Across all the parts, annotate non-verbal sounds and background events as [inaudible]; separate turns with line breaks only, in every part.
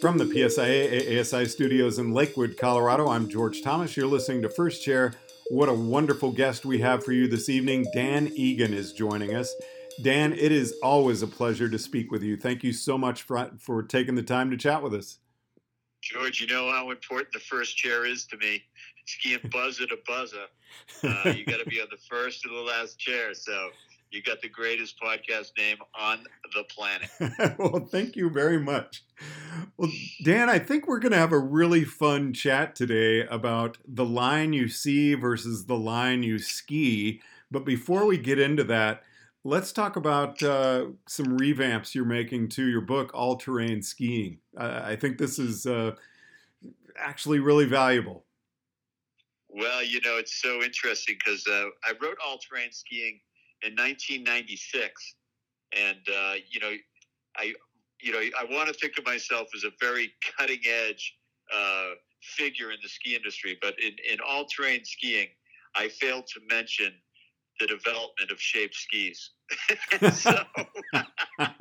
From the PSIA ASI studios in Lakewood, Colorado, I'm George Thomas. You're listening to First Chair. What a wonderful guest we have for you this evening. Dan Egan is joining us. Dan, it is always a pleasure to speak with you. Thank you so much for, for taking the time to chat with us.
George, you know how important the first chair is to me. Skiing buzzer to buzzer. Uh, [laughs] you got to be on the first or the last chair. So you got the greatest podcast name on the planet. [laughs]
well, thank you very much. Well, Dan, I think we're going to have a really fun chat today about the line you see versus the line you ski. But before we get into that, let's talk about uh, some revamps you're making to your book, All Terrain Skiing. Uh, I think this is uh, actually really valuable.
Well, you know, it's so interesting because uh, I wrote All Terrain Skiing in 1996, and uh, you know, I you know I want to think of myself as a very cutting edge uh, figure in the ski industry, but in, in all terrain skiing, I failed to mention the development of shaped skis. [laughs] so, and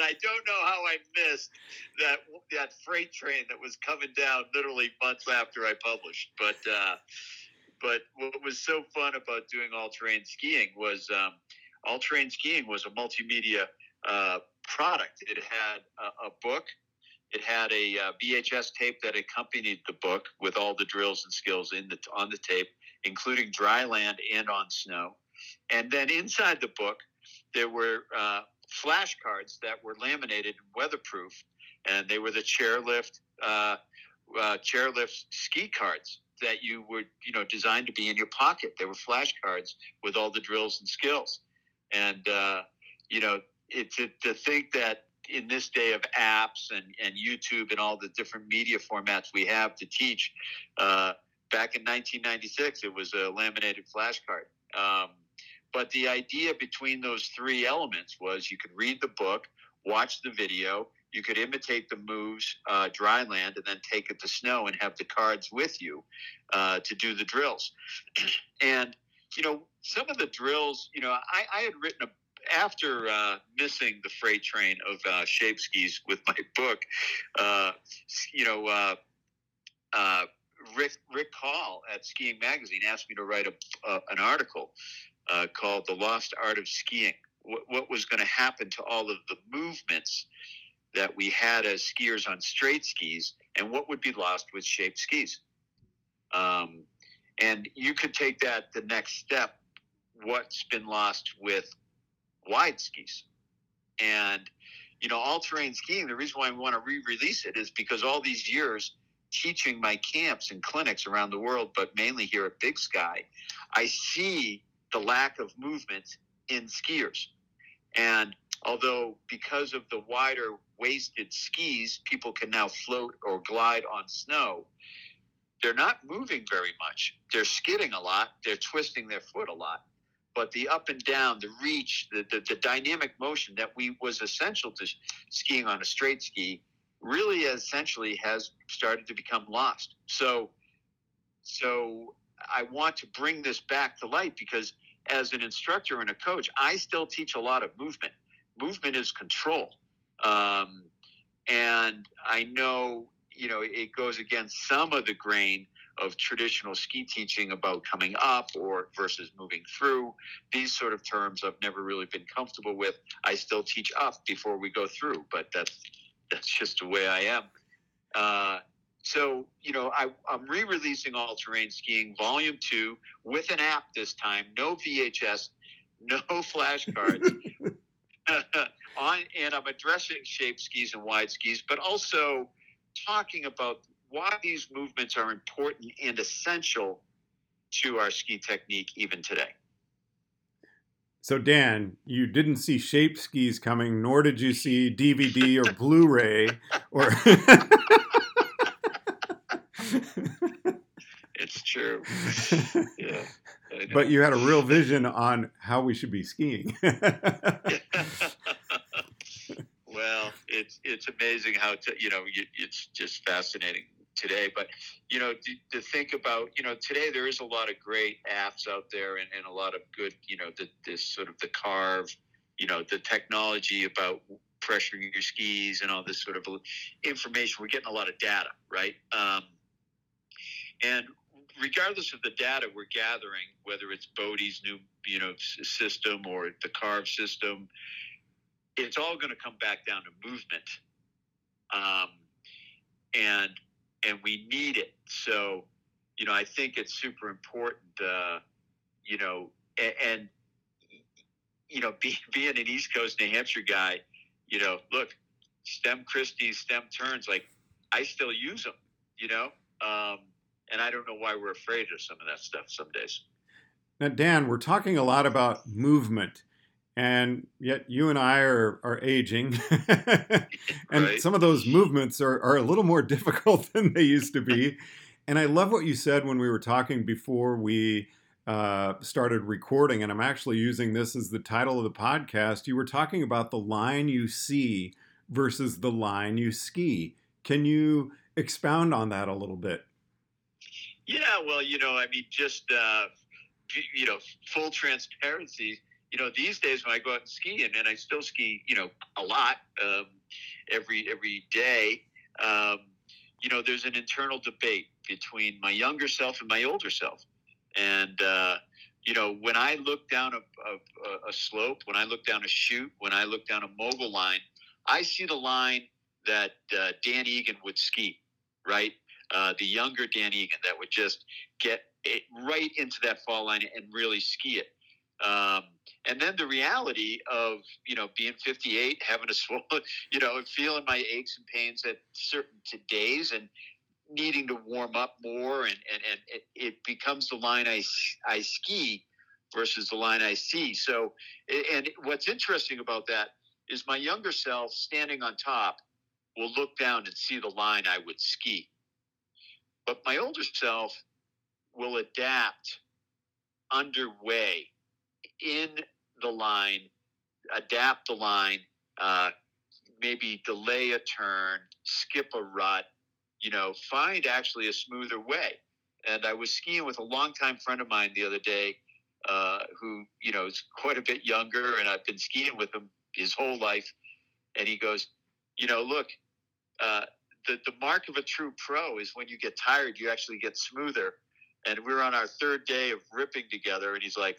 I don't know how I missed that that freight train that was coming down literally months after I published, but. Uh, but what was so fun about doing all terrain skiing was um, all terrain skiing was a multimedia uh, product. It had a, a, book, it had a uh, VHS tape that accompanied the book with all the drills and skills in the on the tape, including dry land and on snow. And then inside the book, there were uh, flashcards that were laminated and weatherproof, and they were the chairlift uh, uh, chairlift ski cards that you were, you know, designed to be in your pocket. They were flashcards with all the drills and skills. And, uh, you know, it, to, to think that in this day of apps and, and YouTube and all the different media formats we have to teach, uh, back in 1996, it was a laminated flashcard. Um, but the idea between those three elements was you could read the book, watch the video, you could imitate the moves uh, dry land and then take it to snow and have the cards with you uh, to do the drills. [clears throat] and, you know, some of the drills, you know, I, I had written a after uh, missing the freight train of uh, shape skis with my book, uh, you know, uh, uh, Rick Rick Kahl at Skiing Magazine asked me to write a, uh, an article called "The Lost Art of Skiing." What, what was going to happen to all of the movements that we had as skiers on straight skis and what would be lost with shaped skis. Um, and you could take that the next step what's been lost with wide skis. And, you know, all terrain skiing, the reason why I want to re release it is because all these years teaching my camps and clinics around the world, but mainly here at Big Sky, I see the lack of movement in skiers. And although because of the wider waisted skis, people can now float or glide on snow. They're not moving very much. They're skidding a lot. They're twisting their foot a lot. But the up and down, the reach, the, the, the dynamic motion that we was essential to skiing on a straight ski really essentially has started to become lost. So, so I want to bring this back to light because as an instructor and a coach, I still teach a lot of movement. Movement is control. Um, and I know, you know, it goes against some of the grain of traditional ski teaching about coming up or versus moving through. These sort of terms I've never really been comfortable with. I still teach up before we go through, but that's that's just the way I am. Uh, so you know, I, I'm re-releasing All Terrain Skiing Volume Two with an app this time. No VHS, no [laughs] flashcards. [laughs] on and I'm addressing shape skis and wide skis, but also talking about why these movements are important and essential to our ski technique even today.
So, Dan, you didn't see shape skis coming, nor did you see DVD or [laughs] Blu ray or. [laughs]
it's true. [laughs] Yeah.
But you had a real vision on how we should be skiing well,
it's it's amazing how to you know it's just fascinating today. But you know to, to, think about you know today there is a lot of great apps out there and, and a lot of good you know the, this sort of the Carv you know the technology about pressuring your skis and all this sort of information. We're getting a lot of data, right? Um, and regardless of the data we're gathering, whether it's Bode's new you know system or the Carv system, it's all going to come back down to movement, um, and and we need it. So, you know, I think it's super important. Uh, you know, and, and you know, [laughs] be, being an East Coast New Hampshire guy, you know, look, stem christies, stem turns, like I still use them. You know. Um, and I don't know why we're afraid of some of that stuff some days.
Now, Dan, we're talking a lot about movement, and yet you and I are, are aging, [laughs] and right. some of those movements are, are a little more [laughs] difficult than they used to be. and I love what you said when we were talking before we uh, started recording, and I'm actually using this as the title of the podcast. You were talking about the line you see versus the line you ski. Can you expound on that a little bit?
Yeah, well, you know, I mean, just uh, you know, full transparency. You know, these days when I go out and ski, and, and I still ski, you know, a lot um, every every day. Um, you know, there's an internal debate between my younger self and my older self, and uh, you know, when I look down a, a, a slope, when I look down a chute, when I look down a mogul line, I see the line that uh, Dan Egan would ski, right? Uh, the younger Dan Egan that would just get it right into that fall line and really ski it. Um, and then the reality of you know being 58, having a [laughs] swollen, you know, feeling my aches and pains at certain days, and needing to warm up more, and and, and it, it becomes the line I I ski versus the line I see. So, and what's interesting about that is my younger self standing on top will look down and see the line I would ski. But my older self will adapt underway in the line, adapt the line, uh, maybe delay a turn, skip a rut, you know, find actually a smoother way. And I was skiing with a longtime friend of mine the other day uh, who, you know, is quite a bit younger, and I've been skiing with him his whole life. And he goes, you know, look, uh, the, the mark of a true pro is when you get tired, you actually get smoother. And we are on our third day of ripping together, and he's like,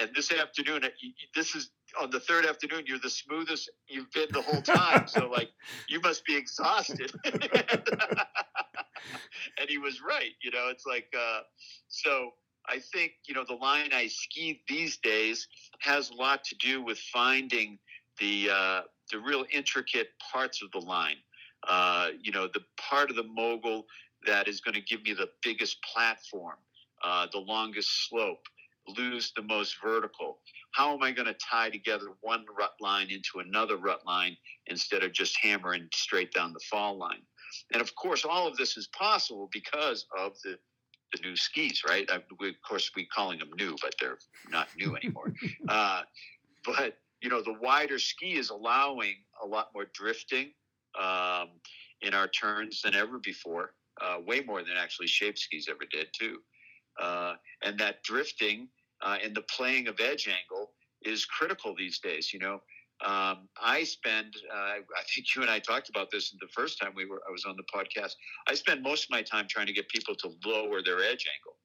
and this afternoon, this is on the third afternoon, you're the smoothest you've been the whole time. so, like, [laughs] you must be exhausted. [laughs] and he was right. You know, it's like, uh, so I think, you know, the line I ski these days has a lot to do with finding the, uh, the real intricate parts of the line. Uh, you know, the part of the mogul that is going to give me the biggest platform, uh, the longest slope, lose the most vertical. How am I going to tie together one rut line into another rut line instead of just hammering straight down the fall line? And of course, all of this is possible because of the the new skis, right? I, we, of course, we're calling them new, but they're not new anymore. [laughs] uh, but you know, the wider ski is allowing a lot more drifting um, in our turns than ever before, uh, way more than actually shape skis ever did too. Uh, and that drifting uh, and the playing of edge angle is critical these days. You know, um, I spend, uh, I think you and I talked about this the first time we were, I was on the podcast. I spend most of my time trying to get people to lower their edge angle.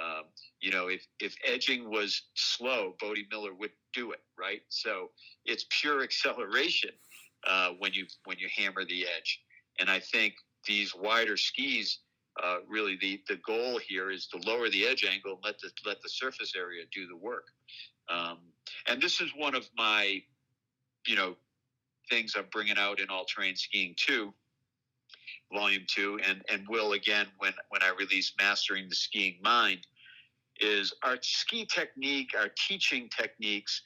Um, you know, if, if edging was slow, Bode Miller would do it, right? So it's pure [laughs] acceleration uh, when you when you hammer the edge. And I think these wider skis, uh, really the the goal here is to lower the edge angle and let the let the surface area do the work. Um, and this is one of my, you know, things I'm bringing out in all terrain skiing too, volume two, and and will again when when I release mastering the skiing mind, is our ski technique, our teaching techniques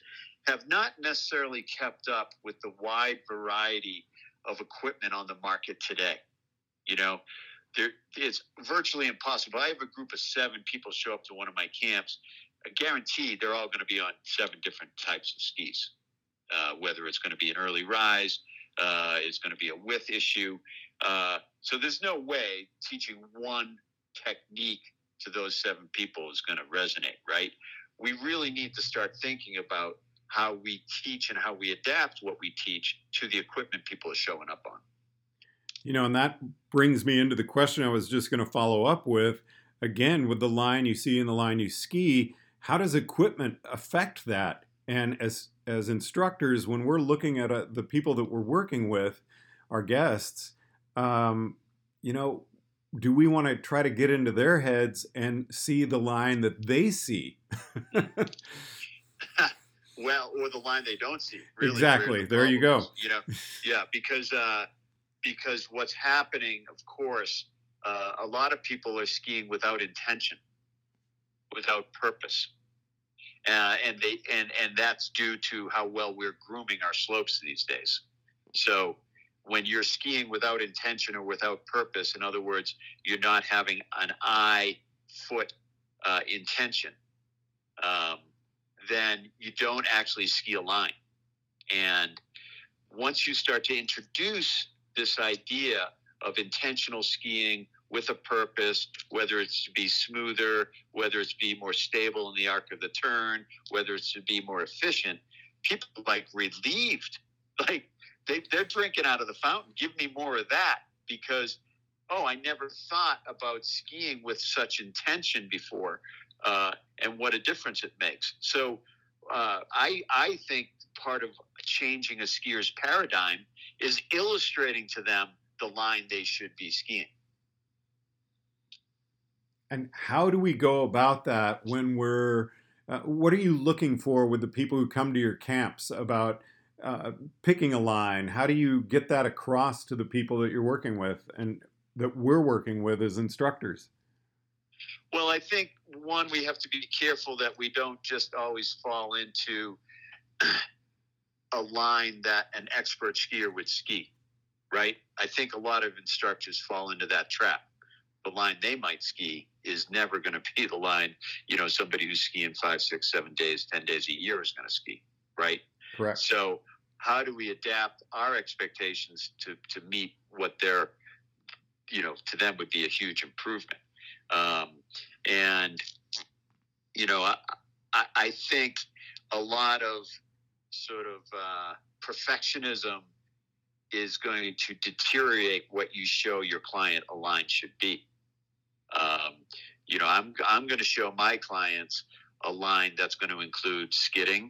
have not necessarily kept up with the wide variety of equipment on the market today. You know, there, it's virtually impossible. I have a group of seven people show up to one of my camps. I guarantee they're all going to be on seven different types of skis. Uh, whether it's going to be an early rise, uh, it's going to be a width issue. Uh, so there's no way teaching one technique to those seven people is going to resonate, right? We really need to start thinking about how we teach and how we adapt what we teach to the equipment people are showing up on.
You know, and that brings me into the question I was just going to follow up with. Again, with the line you see and the line you ski, how does equipment affect that? And as as instructors, when we're looking at a, uh, the people that we're working with, our guests, um, you know, do we want to try to get into their heads and see the line that they see? [laughs]
well, or the line they don't see. Really,
exactly. There you go.
You know, yeah, because uh, because what's happening, of course, uh, a lot of people are skiing without intention, without purpose, uh, and they and and that's due to how well we're grooming our slopes these days. So when you're skiing without intention or without purpose, in other words, you're not having an eye foot uh, intention. Um, then you don't actually ski a line. And once you start to introduce this idea of intentional skiing with a purpose, whether it's to be smoother, whether it's to be more stable in the arc of the turn, whether it's to be more efficient, people like relieved. [laughs] Like they, they're drinking out of the fountain. Give me more of that because, oh, I never thought about skiing with such intention before uh, and what a difference it makes. So uh, I, I think part of changing a skier's paradigm is illustrating to them the line they should be skiing.
And how do we go about that when we're, uh, what are you looking for with the people who come to your camps about uh, picking a line? How do you get that across to the people that you're working with and that we're working with as instructors?
Well, I think one, we have to be careful that we don't just always fall into [clears throat] a line that an expert skier would ski, right? I think a lot of instructors fall into that trap. The line they might ski is never going to be the line, you know, somebody who's skiing five, six, seven days, 10 days a year is going to ski, right?
Correct.
So, how do we adapt our expectations to, to meet what their, you know, to them would be a huge improvement? Um, and, you know, I, I, think a lot of sort of uh, perfectionism is going to deteriorate what you show your client a line should be. Um, you know, I'm, I'm going to show my clients a line that's going to include skidding,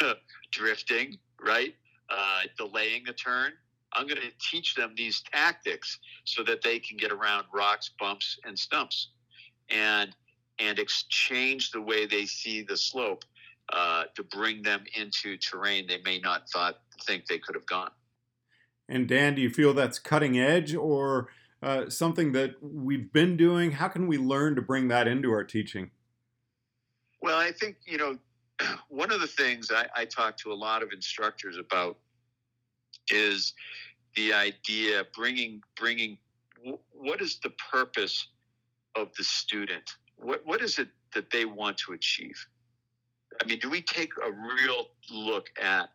[laughs] drifting, right? Uh, delaying a turn. I'm going to teach them these tactics so that they can get around rocks, bumps, and stumps and and exchange the way they see the slope uh, to bring them into terrain they may not thought think they could have gone.
And Dan, do you feel that's cutting edge or uh, something that we've been doing? How can we learn to bring that into our teaching?
Well, I think you know [clears throat] one of the things I, I talk to a lot of instructors about is the idea bringing bringing what is the purpose of the student? What, what is it that they want to achieve? I mean, do we take a real look at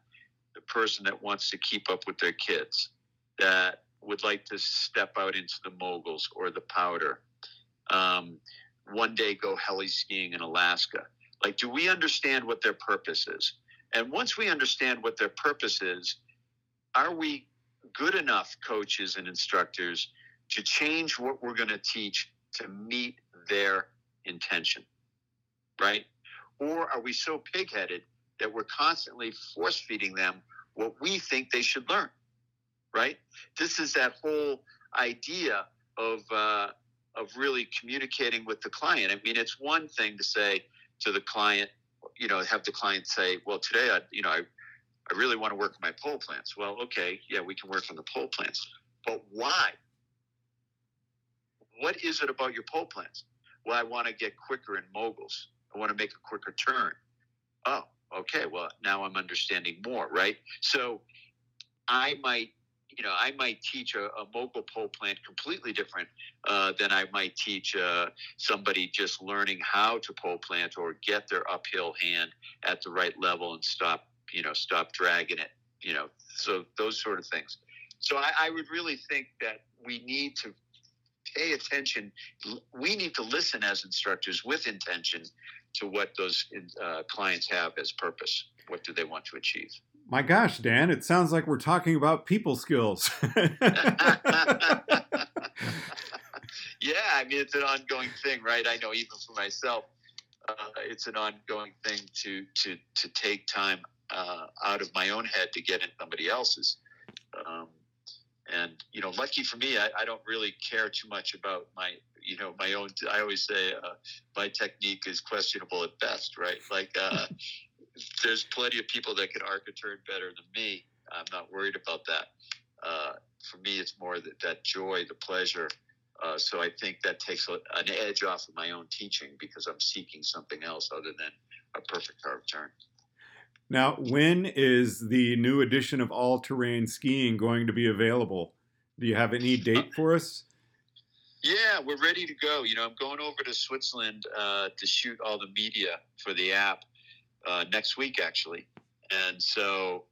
the person that wants to keep up with their kids, that would like to step out into the moguls or the powder, um, one day go heli skiing in Alaska? Like, do we understand what their purpose is? And once we understand what their purpose is, are we good enough coaches and instructors to change what we're going to teach to meet their intention, right? Or are we so pigheaded that we're constantly force feeding them what we think they should learn, right? This is that whole idea of uh, of really communicating with the client. I mean, it's one thing to say to the client, you know, have the client say, "Well, today, I, you know, I, I really want to work on my pole plants." Well, okay, yeah, we can work on the pole plants, but why? What is it about your pole plants? Well, I want to get quicker in moguls. I want to make a quicker turn. Oh, okay. Well, now I'm understanding more, right? So I might, you know, I might teach a, a mogul pole plant completely different uh, than I might teach uh, somebody just learning how to pole plant or get their uphill hand at the right level and stop, you know, stop dragging it, you know, so those sort of things. So I, I would really think that we need to pay attention. We need to listen as instructors with intention to what those uh, clients have as purpose. What do they want to achieve?
My gosh, Dan, it sounds like we're talking about people skills. [laughs]
yeah, I mean, it's an ongoing thing, right? I know even for myself, uh, it's an ongoing thing to to to take time uh, out of my own head to get in somebody else's. Um, and you know, lucky for me, I, I, don't really care too much about my you know my own. I always say uh, my technique is questionable at best, right? Like uh, [laughs] there's plenty of people that can arc a turn better than me. I'm not worried about that. Uh, for me, it's more that, that joy, the pleasure uh, so I think that takes a, an edge off of my own teaching because I'm seeking something else other than a perfect carved turn.
Now, when is the new edition of All Terrain Skiing going to be available? Do you have any date [laughs] for us?
Yeah, we're ready to go. You know, I'm going over to Switzerland uh, to shoot all the media for the app uh, next week, actually. And so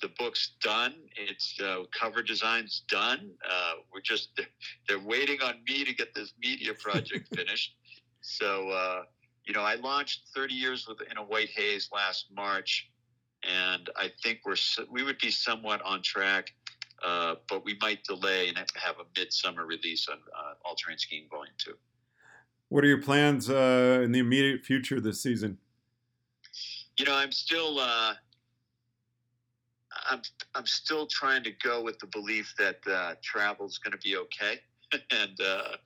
the book's done. It's uh, cover design's done. Uh, we're just [laughs] they're waiting on me to get this media project [laughs] finished. So uh, you know, I launched 30 years with in a white haze last March, and I think we're we would be somewhat on track. Uh, but we might delay and have a midsummer release on uh, All Terrain Skiing Volume Two.
What are your plans uh, in the immediate future this season?
You know, I'm still I'm I'm still trying to go with the belief that uh, travel is going to be okay, [laughs] and uh,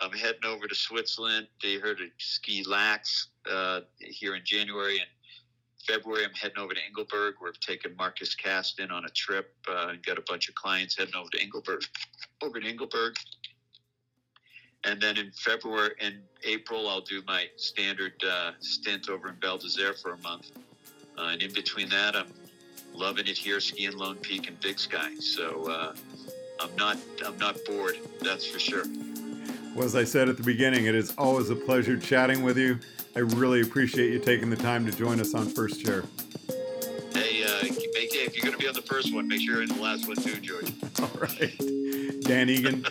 I'm heading over to Switzerland. They heard of ski lax uh, here in January and February. I'm heading over to Engelberg. We're taking Marcus Caston on a trip uh, and got a bunch of clients heading over to Engelberg. Over to Engelberg. And then in February and April, I'll do my standard uh, stint over in Val d'Isere for a month. Uh, and in between that, I'm loving it here, skiing Lone Peak and Big Sky. So uh, I'm not I'm not bored. That's for sure.
Well, as I said at the beginning, it is always a pleasure chatting with you. I really appreciate you taking the time to join us on First Chair.
Hey, uh, make, if you're going to be on the first one, make sure you're in the last one too, George. [laughs]
All right. Dan Egan.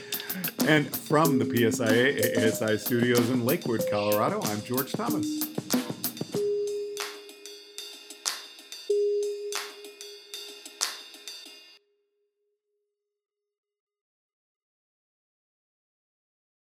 and from the PSIA ASI studios in Lakewood, Colorado, I'm George Thomas.